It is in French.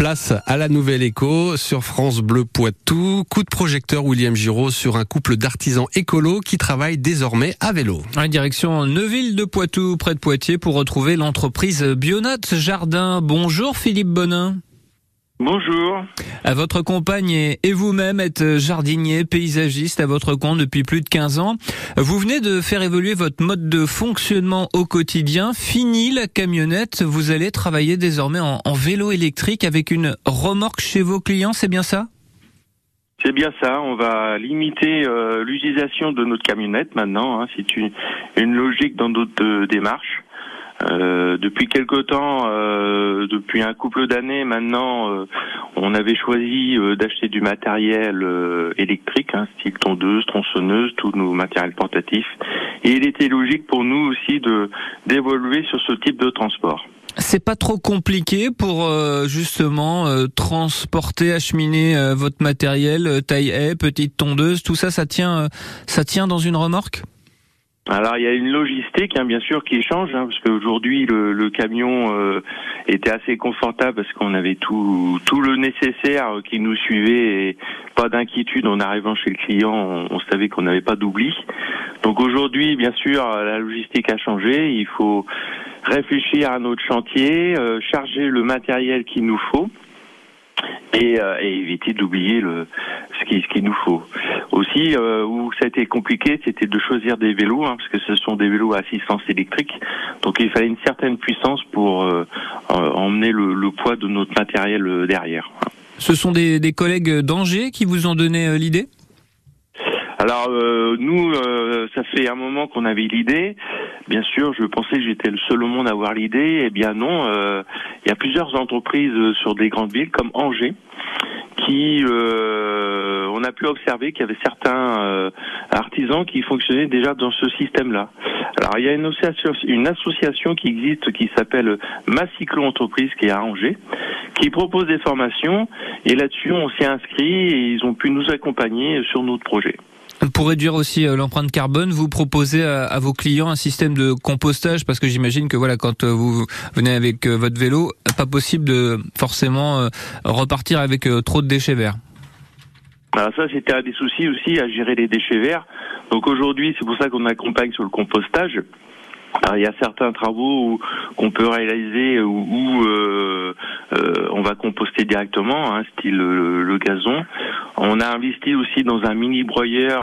Place à la Nouvelle Écho sur France Bleu Poitou. Coup de projecteur William Giraud sur un couple d'artisans écolos qui travaillent désormais à vélo. Direction Neuville de Poitou, près de Poitiers, pour retrouver l'entreprise Bionote Jardin. Bonjour Philippe Bonin. Bonjour. À votre compagne et vous-même êtes jardinier, paysagiste à votre compte depuis plus de 15 ans. Vous venez de faire évoluer votre mode de fonctionnement au quotidien. Fini la camionnette, vous allez travailler désormais en, vélo électrique avec une remorque chez vos clients, c'est bien ça? C'est bien ça, on va limiter euh, l'utilisation de notre camionnette maintenant. Hein. C'est une, une, logique dans notre euh, démarche. Euh, depuis quelque temps, euh, depuis un couple d'années maintenant, euh, on avait choisi d'acheter du matériel électrique, hein, style tondeuse, tronçonneuse, tous nos matériels portatifs. Et il était logique pour nous aussi de d'évoluer sur ce type de transport. C'est pas trop compliqué pour justement transporter, acheminer votre matériel, taille haie, petite tondeuse, tout ça, ça tient, ça tient dans une remorque? Alors il y a une logistique hein, bien sûr qui change hein, parce qu'aujourd'hui le, le, camion euh, était assez confortable parce qu'on avait tout tout le nécessaire qui nous suivait et pas d'inquiétude. En arrivant chez le client on, savait qu'on n'avait pas d'oubli. Donc aujourd'hui bien sûr la logistique a changé. Il faut réfléchir à notre chantier euh, charger le matériel qu'il nous faut et, euh, et éviter d'oublier le ce qui qu'il nous faut aussi, euh, où ça a été compliqué, c'était de choisir des vélos, hein, parce que ce sont des vélos à assistance électrique. Donc il fallait une certaine puissance pour euh, emmener le, poids de notre matériel euh, derrière. Ce sont des, des collègues d'Angers qui vous ont donné l'idée? Alors nous, ça fait un moment qu'on avait l'idée. Bien sûr, je pensais que j'étais le seul au monde à avoir l'idée. Eh bien non, il y a plusieurs entreprises sur des grandes villes comme Angers qui on a pu observer qu'il y avait certains euh, artisans qui fonctionnaient déjà dans ce système-là. Alors il y a une association, qui existe qui s'appelle Macyclo Entreprise qui est à Angers, qui propose des formations et là-dessus on s'est inscrit et ils ont pu nous accompagner sur notre projet. Pour réduire aussi euh, l'empreinte carbone, vous proposez à, vos clients un système de compostage parce que j'imagine que voilà, quand euh, vous venez avec votre vélo, pas possible de forcément repartir avec trop de déchets verts. Alors ça, c'était un des soucis aussi à gérer les déchets verts. Donc aujourd'hui, c'est pour ça qu'on accompagne sur le compostage. Alors, il y a certains travaux qu'on peut réaliser où, euh, euh, on va composter directement, hein, style le, le, gazon. On a investi aussi dans un mini broyeur